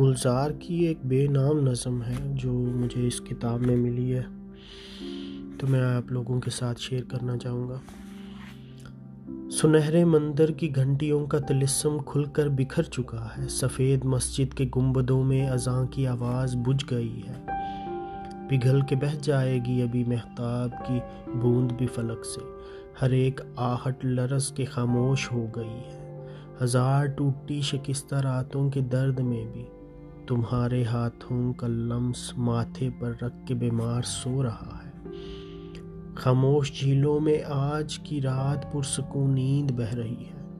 گلزار کی ایک بے نام نظم ہے جو مجھے اس کتاب میں ملی ہے۔ تو میں آپ لوگوں کے ساتھ شیئر کرنا چاہوں گا۔ سنہرے مندر کی گھنٹیوں کا تلسم کھل کر بکھر چکا ہے۔ سفید مسجد کے گنبدوں میں اذاں کی آواز بجھ گئی ہے۔ پگھل کے بہ جائے گی ابھی محتاب کی بوند بھی فلک سے۔ ہر ایک آہٹ لرز کے خاموش ہو گئی ہے۔ ہزار ٹوٹی شکستہ راتوں کے درد میں بھی۔ تمہارے ہاتھوں کا لمس ماتھے پر رکھ کے بیمار سو رہا ہے۔ خاموش جھیلوں میں آج کی رات پرسکون نیند بہ رہی ہے۔